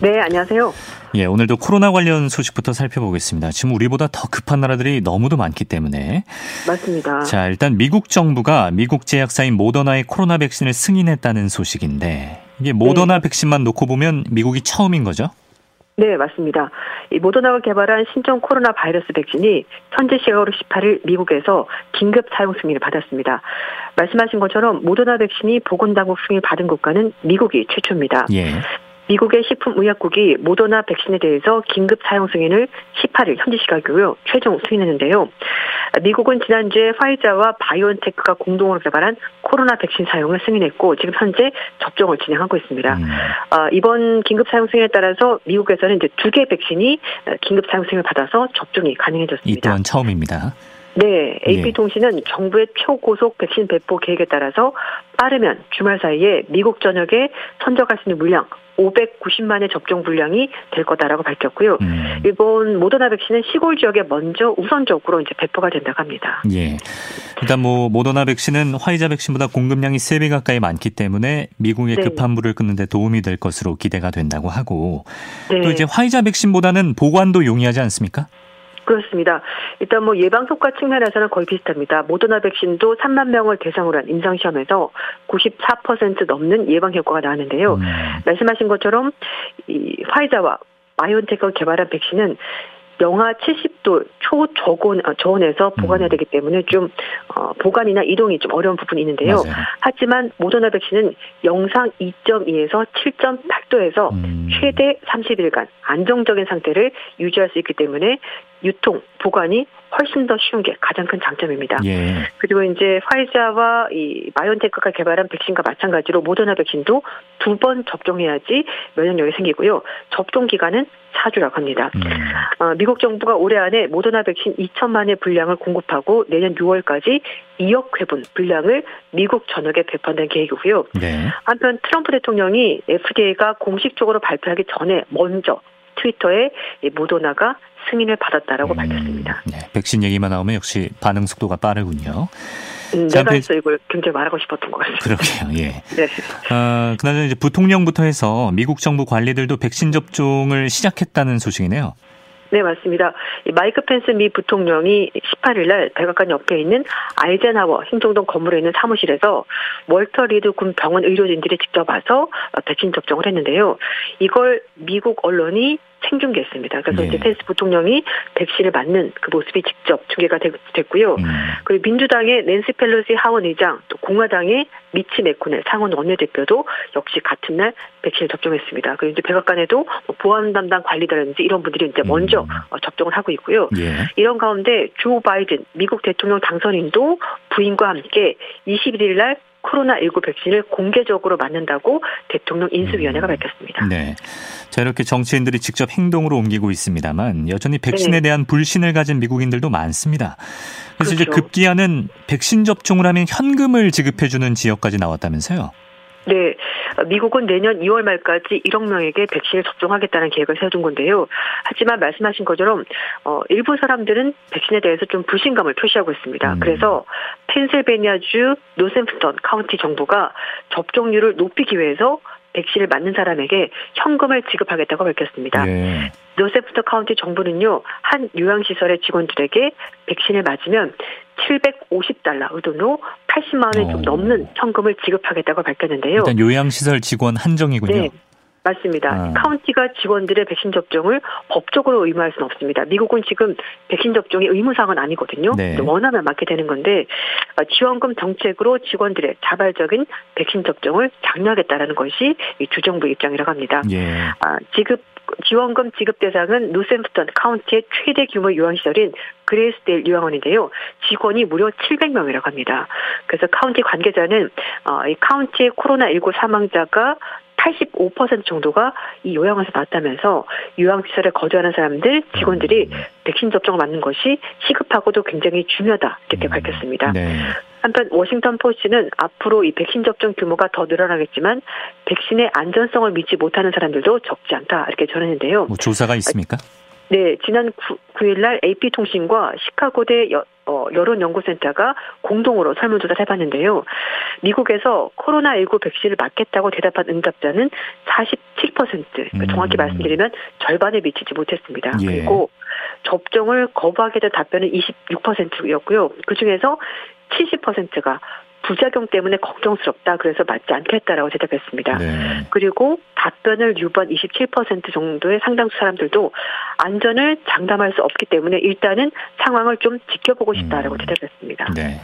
E: 네, 안녕하세요.
B: 예, 오늘도 코로나 관련 소식부터 살펴보겠습니다. 지금 우리보다 더 급한 나라들이 너무도 많기 때문에.
E: 맞습니다.
B: 자, 일단 미국 정부가 미국 제약사인 모더나의 코로나 백신을 승인했다는 소식인데, 이게 모더나 네. 백신만 놓고 보면 미국이 처음인 거죠?
E: 네, 맞습니다. 이 모더나가 개발한 신종 코로나 바이러스 백신이 현재 시각으로 18일 미국에서 긴급 사용 승인을 받았습니다. 말씀하신 것처럼 모더나 백신이 보건당국 승인을 받은 국가는 미국이 최초입니다. 예. 미국의 식품의약국이 모더나 백신에 대해서 긴급 사용 승인을 18일 현지 시각으로 최종 승인했는데요. 미국은 지난주에 화이자와 바이온테크가 공동으로 개발한 코로나 백신 사용을 승인했고 지금 현재 접종을 진행하고 있습니다. 음. 아, 이번 긴급 사용 승인에 따라서 미국에서는 이제 두 개 백신이 어, 긴급 사용 승인을 받아서 접종이 가능해졌습니다. 이
B: 또한 처음입니다.
E: 네, AP통신은 예. 정부의 초고속 백신 배포 계획에 따라서 빠르면 주말 사이에 미국 전역에 선적할 수 있는 물량 590만의 접종 분량이 될 거다라고 밝혔고요. 음. 일본 모더나 백신은 시골 지역에 먼저 우선적으로 이제 배포가 된다고 합니다.
B: 예. 일단 뭐 모더나 백신은 화이자 백신보다 공급량이 3배 가까이 많기 때문에 미국의 네. 급한 불을끊는데 도움이 될 것으로 기대가 된다고 하고 네. 또 이제 화이자 백신보다는 보관도 용이하지 않습니까?
E: 그렇습니다. 일단 뭐 예방 효과 측면에서는 거의 비슷합니다. 모더나 백신도 3만 명을 대상으로 한 임상 시험에서 94% 넘는 예방 효과가 나왔는데요. 음. 말씀하신 것처럼 이 화이자와 바이온테크가 개발한 백신은 영하 70도 초저온 어, 저온에서 음. 보관해야 되기 때문에 좀 어, 보관이나 이동이 좀 어려운 부분이 있는데요. 맞아요. 하지만 모더나 백신은 영상 2.2에서 7.8도에서 음. 최대 30일간 안정적인 상태를 유지할 수 있기 때문에 유통 보관이 훨씬 더 쉬운 게 가장 큰 장점입니다. 예. 그리고 이제 화이자와 이 바이온테크가 개발한 백신과 마찬가지로 모더나 백신도 두 번 접종해야지 면역력이 생기고요. 접종 기간은 4주라고 합니다. 음. 어, 미국 정부가 올해 안에 모더나 백신 2천만의 분량을 공급하고 내년 6월까지 2억 회분 분량을 미국 전역에 배포한다는 계획이고요. 네. 한편 트럼프 대통령이 FDA가 공식적으로 발표하기 전에 먼저 트위터에 모더나가 승인을 받았다라고 음, 밝혔습니다. 네,
B: 백신 얘기만 나오면 역시 반응 속도가 빠르군요.
E: 음, 자, 내가 서 이걸 굉장히 말하고 싶었던 것 같아요.
B: 그러게요. 예. 네. 어, 아, 그나저나 이제 부통령부터 해서 미국 정부 관리들도 백신 접종을 시작했다는 소식이네요.
E: 네, 맞습니다. 마이크 펜스 미 부통령이 18일 날 백악관 옆에 있는 아이젠하워 신동동 건물에 있는 사무실에서 월터 리드 군 병원 의료진들이 직접 와서 백신 접종을 했는데요. 이걸 미국 언론이 생중계했습니다. 그래서 네. 이제 펜스 예. 부통령이 백신을 맞는 그 모습이 직접 중계가 됐고요. 음. 그리고 민주당의 낸시 펠로시 하원의장, 또 공화당의 미치 메코넬 상원 원내대표도 역시 같은 날 백신을 접종했습니다. 그리고 이제 백악관에도 뭐 보안 담당 관리자라든지 이런 분들이 이제 먼저 음. 어, 접종을 하고 있고요. 예. 이런 가운데 조 바이든 미국 대통령 당선인도 부인과 함께 21일 날 코로나19 백신을 공개적으로 맞는다고 대통령 인수위원회가 음. 밝혔습니다. 네.
B: 자, 이렇게 정치인들이 직접 행동으로 옮기고 있습니다만 여전히 백신에 네. 대한 불신을 가진 미국인들도 많습니다. 그래서 그렇죠. 이제 급기야는 백신 접종을 하면 현금을 지급해주는 지역까지 나왔다면서요?
E: 네, 미국은 내년 2월 말까지 1억 명에게 백신을 접종하겠다는 계획을 세워둔 건데요. 하지만 말씀하신 것처럼 어, 일부 사람들은 백신에 대해서 좀 불신감을 표시하고 있습니다. 음. 그래서 펜실베니아주 노샘프턴 카운티 정부가 접종률을 높이기 위해서 백신을 맞는 사람에게 현금을 지급하겠다고 밝혔습니다. 예. 노세프터 카운티 정부는요, 한 요양시설의 직원들에게 백신을 맞으면 750달러, 의도로 80만 원이 좀 어. 넘는 현금을 지급하겠다고 밝혔는데요.
B: 일단 요양시설 직원 한정이군요. 네.
E: 맞습니다. 네. 카운티가 직원들의 백신 접종을 법적으로 의무할 수는 없습니다. 미국은 지금 백신 접종이 의무사항은 아니거든요. 네. 원하면 맞게 되는 건데 어, 지원금 정책으로 직원들의 자발적인 백신 접종을 장려하겠다라는 것이 이 주정부 입장이라고 합니다. 예. 아, 지급 지원금 지급 대상은 루샘프턴 카운티의 최대 규모 요양시설인 그레이스데일 요양원인데요. 직원이 무려 700명이라고 합니다. 그래서 카운티 관계자는 어, 이 카운티의 코로나19 사망자가 85% 정도가 이 요양원에서 나왔다면서 요양시설에 거주하는 사람들 직원들이 음. 백신 접종을 맞는 것이 시급하고도 굉장히 중요하다 이렇게 음. 밝혔습니다. 네. 한편 워싱턴 포스트는 앞으로 이 백신 접종 규모가 더 늘어나겠지만 백신의 안전성을 믿지 못하는 사람들도 적지 않다 이렇게 전했는데요.
B: 뭐 조사가 있습니까?
E: 네, 지난 9, 일날 AP통신과 시카고대 어, 여론연구센터가 공동으로 설문조사를 해봤는데요. 미국에서 코로나19 백신을 맞겠다고 대답한 응답자는 47%, 그러니까 음. 정확히 말씀드리면 절반에 미치지 못했습니다. 예. 그리고 접종을 거부하게 된 답변은 26%였고요. 그 중에서 70%가 부작용 때문에 걱정스럽다. 그래서 맞지 않겠다라고 대답했습니다. 네. 그리고 답변을 유보27% 정도의 상당수 사람들도 안전을 장담할 수 없기 때문에 일단은 상황을 좀 지켜보고 싶다라고 음. 대답했습니다. 네.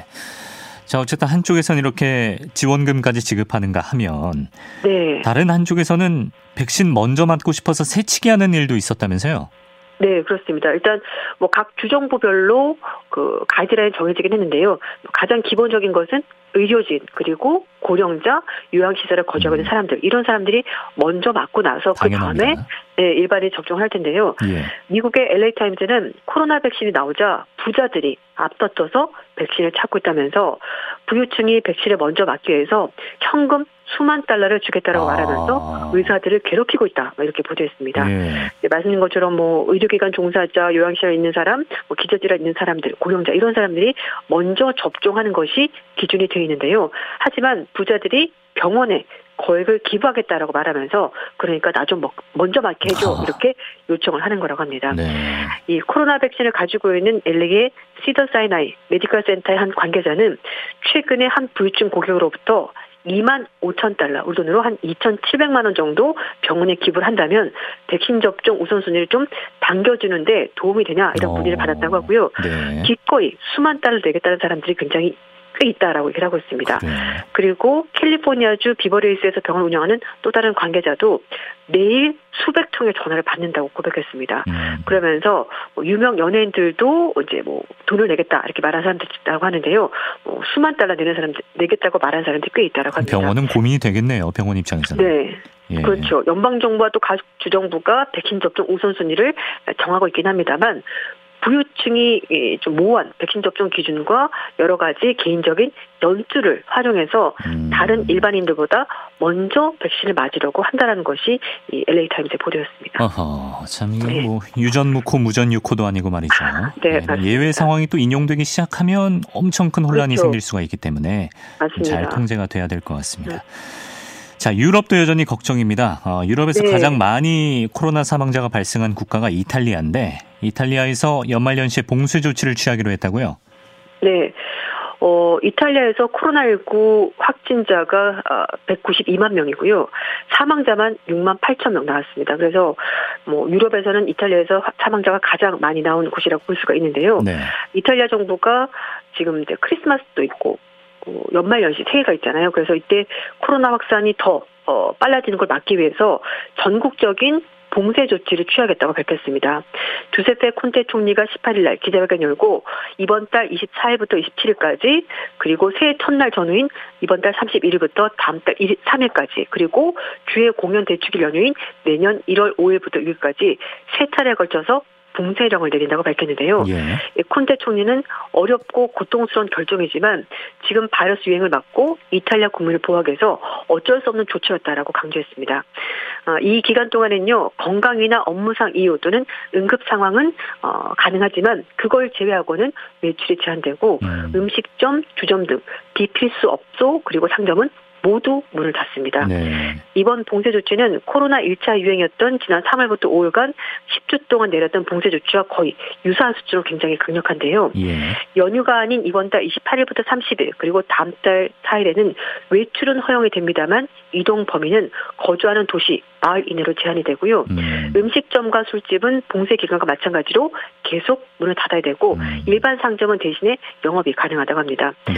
B: 자, 어쨌든 한쪽에서는 이렇게 지원금까지 지급하는가 하면 네. 다른 한쪽에서는 백신 먼저 맞고 싶어서 새치기 하는 일도 있었다면서요?
E: 네, 그렇습니다. 일단 뭐 각 주정부별로 그 가이드라인 정해지긴 했는데요. 가장 기본적인 것은 의료진 그리고 고령자 요양시설에 거주하고 있는 음. 사람들 이런 사람들이 먼저 맞고 나서 그 다음에 네, 일반인 접종할 텐데요. 예. 미국의 LA 타임즈는 코로나 백신이 나오자 부자들이 앞다퉈서 백신을 찾고 있다면서 부유층이 백신을 먼저 맞기 위해서 현금 수만 달러를 주겠다라고 아. 말하면서 의사들을 괴롭히고 있다 이렇게 보도했습니다. 예. 네, 말씀드린 것처럼 뭐 의료기관 종사자, 요양시설 있는 사람, 뭐 기저질환 있는 사람들, 고령자 이런 사람들이 먼저 접종하는 것이 기준이 되어 있는데요. 하지만 부자들이 병원에 거액을 기부하겠다라고 말하면서 그러니까 나 좀 먼저 맞게 해줘 아. 이렇게 요청을 하는 거라고 합니다. 네. 이 코로나 백신을 가지고 있는 엘리의 시더사이나이 메디컬 센터의 한 관계자는 최근에 한불유 고객으로부터 2만 5천 달러, 우리 돈으로 한 2,700만 원 정도 병원에 기부를 한다면 백신 접종 우선순위를 좀 당겨주는데 도움이 되냐 이런 어. 문의를 어, 받았다고 하고요. 네. 기꺼이 수만 달러 되겠다는 사람들이 굉장히 있다라고 얘기를 하고 있습니다. 그래요. 그리고 캘리포니아주 비버레이스에서 병을 운영하는 또 다른 관계자도 매일 수백 통의 전화를 받는다고 고백했습니다. 음. 그러면서 뭐 유명 연예인들도 이제 뭐 돈을 내겠다 이렇게 말한 사람들 있다고 하는데요. 뭐 수만 달러 내는 사람 내겠다고 말한 사람들이 꽤 있다라고 합니다.
B: 병원은 고민이 되겠네요. 병원 입장에서는.
E: 네. 예. 예. 그렇죠. 연방 정부와 또 가주정부가 족 백신 접종 우선순위를 정하고 있긴 합니다만 부유층이 좀 모호한 백신 접종 기준과 여러 가지 개인적인 연투를 활용해서 음. 다른 일반인들보다 먼저 백신을 맞으려고 한다는 것이 이 LA 타임즈의 보도였습니다.
B: 어허, 참 이건 네. 뭐 유전무코 무전유코도 아니고 말이죠. 아, 네, 네 예외 상황이 또 인용되기 시작하면 엄청 큰 혼란이 그렇죠. 생길 수가 있기 때문에 잘 통제가 돼야 될 것 같습니다. 네. 자, 유럽도 여전히 걱정입니다. 어, 유럽에서 네. 가장 많이 코로나 사망자가 발생한 국가가 이탈리아인데 이탈리아에서 연말연시 봉쇄 조치를 취하기로 했다고요?
E: 네. 어, 이탈리아에서 코로나19 확진자가 192만 아, 명이고요. 사망자만 6만 8천 명 나왔습니다. 그래서 뭐 유럽에서는 이탈리아에서 사망자가 가장 많이 나온 곳이라고 볼 수가 있는데요. 네. 이탈리아 정부가 지금 이제 크리스마스도 있고 어, 연말 연시 새해가 있잖아요. 그래서 이때 코로나 확산이 더 어, 빨라지는 걸 막기 위해서 전국적인 봉쇄 조치를 취하겠다고 밝혔습니다. 두세페 콘테 총리가 18일 날 기자회견 열고 이번 달 24일부터 27일까지 그리고 새해 첫날 전후인 이번 달 31일부터 다음 달 3일까지 그리고 주의 공연 대축일 연휴인 내년 1월 5일부터 6일까지 세 차례에 걸쳐서 봉쇄령을 내린다고 밝혔는데요. 예. 예 콘테 총리는 어렵고 고통스러운 결정이지만 지금 바이러스 유행을 막고 이탈리아 국민을 보호하기해서 어쩔 수 없는 조치였다라고 강조했습니다. 아, 이 기간 동안은요 건강이나 업무상 이유 또는 응급 상황은 어, 가능하지만 그걸 제외하고는 외출이 제한되고 음. 식점 주점 등 비필수 업소 그리고 상점은 모두 문을 닫습니다. 네. 이번 봉쇄 조치는 코로나 1차 유행이었던 지난 3월부터 5일간 10주 동안 내렸던 봉쇄 조치와 거의 유사한 수준으로 굉장히 강력한데요. 예. 연휴가 아닌 이번 달 28일부터 30일 그리고 다음 달 4일에는 외출은 허용이 됩니다만 이동 범위는 거주하는 도시 나흘 이내로 제한이 되고요. 음. 식점과 술집은 봉쇄 기간과 마찬가지로 계속 문을 닫아야 되고 음. 일반 상점은 대신에 영업이 가능하다고 합니다. 네.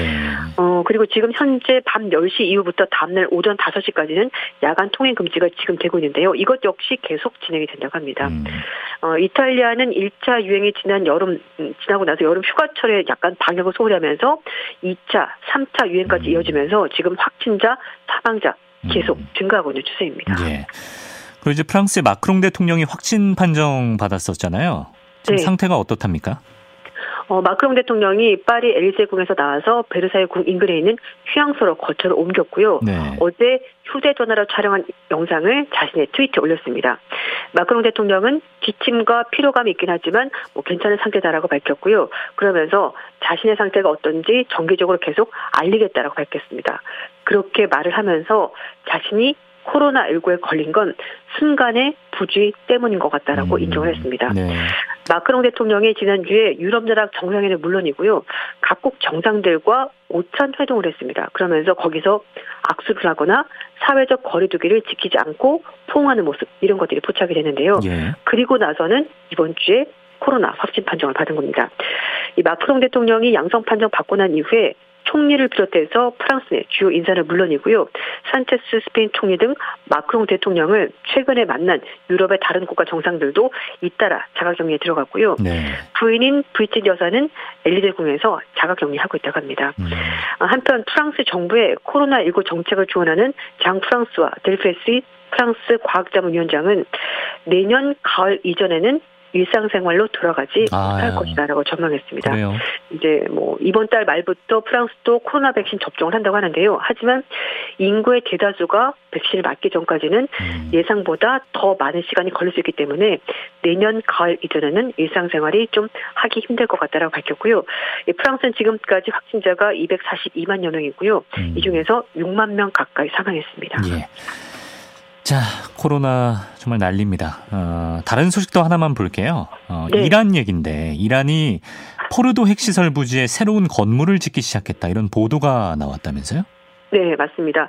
E: 어, 그리고 지금 현재 밤 10시 이후부터 다음날 오전 5시까지는 야간 통행 금지가 지금 되고 있는데요. 이것 역시 계속 진행이 된다고 합니다. 음. 어, 이탈리아는 1차 유행이 지난 여름 음, 지나고 나서 여름 휴가철에 약간 방역을 소홀히 하면서 2차, 3차 유행까지 음. 이어지면서 지금 확진자, 사망자 계속 증가하고 있는 추세입니다. 예.
B: 그리고 이제 프랑스의 마크롱 대통령이 확진 판정 받았었잖아요. 지금 네. 상태가 어떻답니까?
E: 어, 마크롱 대통령이 파리 엘리제 궁에서 나와서 베르사유 궁 인근에 있는 휴양소로 거처를 옮겼고요. 네. 어제 휴대전화로 촬영한 영상을 자신의 트위터에 올렸습니다. 마크롱 대통령은 기침과 피로감이 있긴 하지만 뭐 괜찮은 상태다라고 밝혔고요. 그러면서 자신의 상태가 어떤지 정기적으로 계속 알리겠다라고 밝혔습니다. 그렇게 말을 하면서 자신이 코로나19에 걸린 건 순간의 부주의 때문인 것 같다라고 음, 인정을 했습니다. 네. 마크롱 대통령이 지난주에 유럽 전략 정상회는 물론이고요. 각국 정상들과 오찬 회동을 했습니다. 그러면서 거기서 악수를 하거나 사회적 거리두기를 지키지 않고 포옹하는 모습 이런 것들이 포착이 되는데요. 예. 그리고 나서는 이번 주에 코로나 확진 판정을 받은 겁니다. 이 마크롱 대통령이 양성 판정 받고 난 이후에 총리를 비롯해서 프랑스 의 주요 인사는 물론이고요. 산체스 스페인 총리 등 마크롱 대통령을 최근에 만난 유럽의 다른 국가 정상들도 잇따라 자가격리에 들어갔고요. 네. 부인인 브이친 여사는 엘리제 궁에서 자가격리하고 있다고 합니다. 음. 한편 프랑스 정부의 코로나19 정책을 지원하는 장 프랑스와 델페시 프랑스 과학자문위원장은 내년 가을 이전에는 일상생활로 돌아가지 아, 못할 예. 것이다라고 전망했습니다. 그래요. 이제 뭐 이번 달 말부터 프랑스도 코로나 백신 접종을 한다고 하는데요. 하지만 인구의 대다수가 백신을 맞기 전까지는 음. 예상보다 더 많은 시간이 걸릴 수 있기 때문에 내년 가을 이전에는 일상생활이 좀 하기 힘들 것 같다라고 밝혔고요. 예, 프랑스는 지금까지 확진자가 242만여 명이고요. 음. 이 중에서 6만 명 가까이 사망했습니다. 예.
B: 자, 코로나 정말 난립니다. 어, 다른 소식도 하나만 볼게요. 어, 네. 이란 얘긴데 이란이 포르도 핵시설 부지에 새로운 건물을 짓기 시작했다 이런 보도가 나왔다면서요?
E: 네, 맞습니다.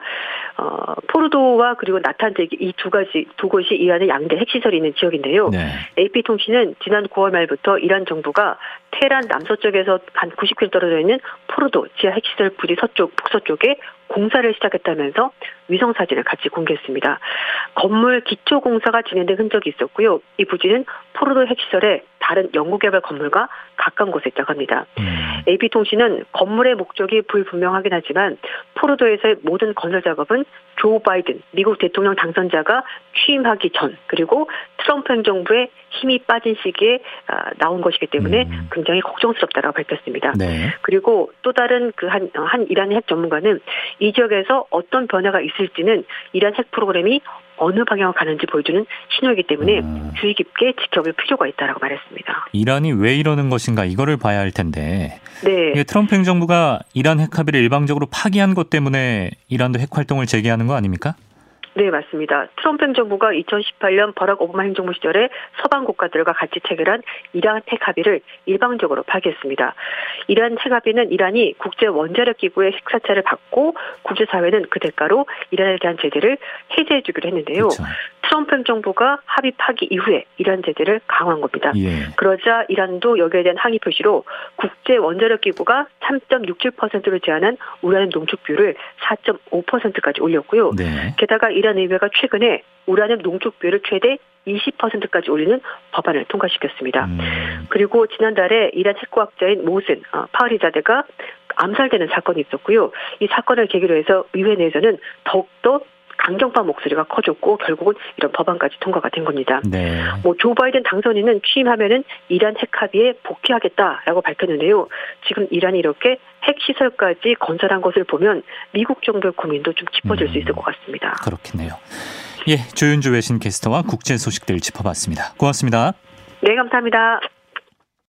E: 어, 포르도와 그리고 나탄제기 이 두 가지 두 곳이 이란의 양대 핵시설이 있는 지역인데요. 네. AP 통신은 지난 9월 말부터 이란 정부가 테란 남서쪽에서 한 90km 떨어져 있는 포르도 지하 핵시설 부지 서쪽 북서쪽에 공사를 시작했다면서 위성 사진을 같이 공개했습니다. 건물 기초 공사가 진행된 흔적이 있었고요. 이 부지는 포르도 핵시설의 다른 연구개발 건물과 가까운 곳에 있다고 합니다. 음. AP통신은 건물의 목적이 불분명하긴 하지만 포르도에서의 모든 건설 작업은 조 바이든 미국 대통령 당선자가 취임하기 전 그리고 트럼프 행정부의 힘이 빠진 시기에 아, 나온 것이기 때문에 음. 굉장히 걱정스럽다라고 밝혔습니다. 네. 그리고 또 다른 그한 어, 한 이란 핵 전문가는 이 지역에서 어떤 변화가 있을지는 이란 핵 프로그램이 어느 방향으로 가는지 보여주는 신호이기 때문에 음. 주의 깊게 지켜볼 필요가 있다라고 말했습니다.
B: 이란이 왜 이러는 것인가 이거를 봐야 할 텐데. 네. 트럼프 행정부가 이란 핵 합의를 일방적으로 파기한 것 때문에 이란도 핵 활동을 재개하는 거 아닙니까?
E: 네, 맞습니다. 트럼프 행정부가 2018년 버락 오바마 행정부 시절에 서방 국가들과 같이 체결한 이란 핵합의를 일방적으로 파기했습니다. 이란 핵합의는 이란이 국제 원자력 기구의 핵사찰를 받고 국제사회는 그 대가로 이란에 대한 제재를 해제해 주기로 했는데요. 그렇 트럼프 행정부가 합의 파기 이후에 이란 제재를 강화한 겁니다. 예. 그러자 이란도 여기에 대한 항의 표시로 국제 원자력 기구가 3 6 7를 제한한 우라늄 농축비율을 4.5%까지 올렸고요. 네. 게다가 이 이란 의회가 최근에 우라늄 농축비를 최대 20%까지 올리는 법안을 통과시켰습니다. 음. 그리고 지난달에 이란 체코학자인 모슨 어, 파리자대가 암살되는 사건이 있었고요. 이 사건을 계기로 해서 의회 내에서는 더욱더 강경파 목소리가 커졌고 결국은 이런 법안까지 통과가 된 겁니다. 네. 뭐 조 바이든 당선인은 취임하면은 이란 핵합의에 복귀하겠다라고 밝혔는데요. 지금 이란이 이렇게 핵 시설까지 건설한 것을 보면 미국 정부의 고민도 좀 짚어질 음, 수 있을 것 같습니다.
B: 그렇겠네요. 예, 조윤주 외신 캐스터와 국제 소식들 짚어봤습니다. 고맙습니다.
E: 네, 감사합니다.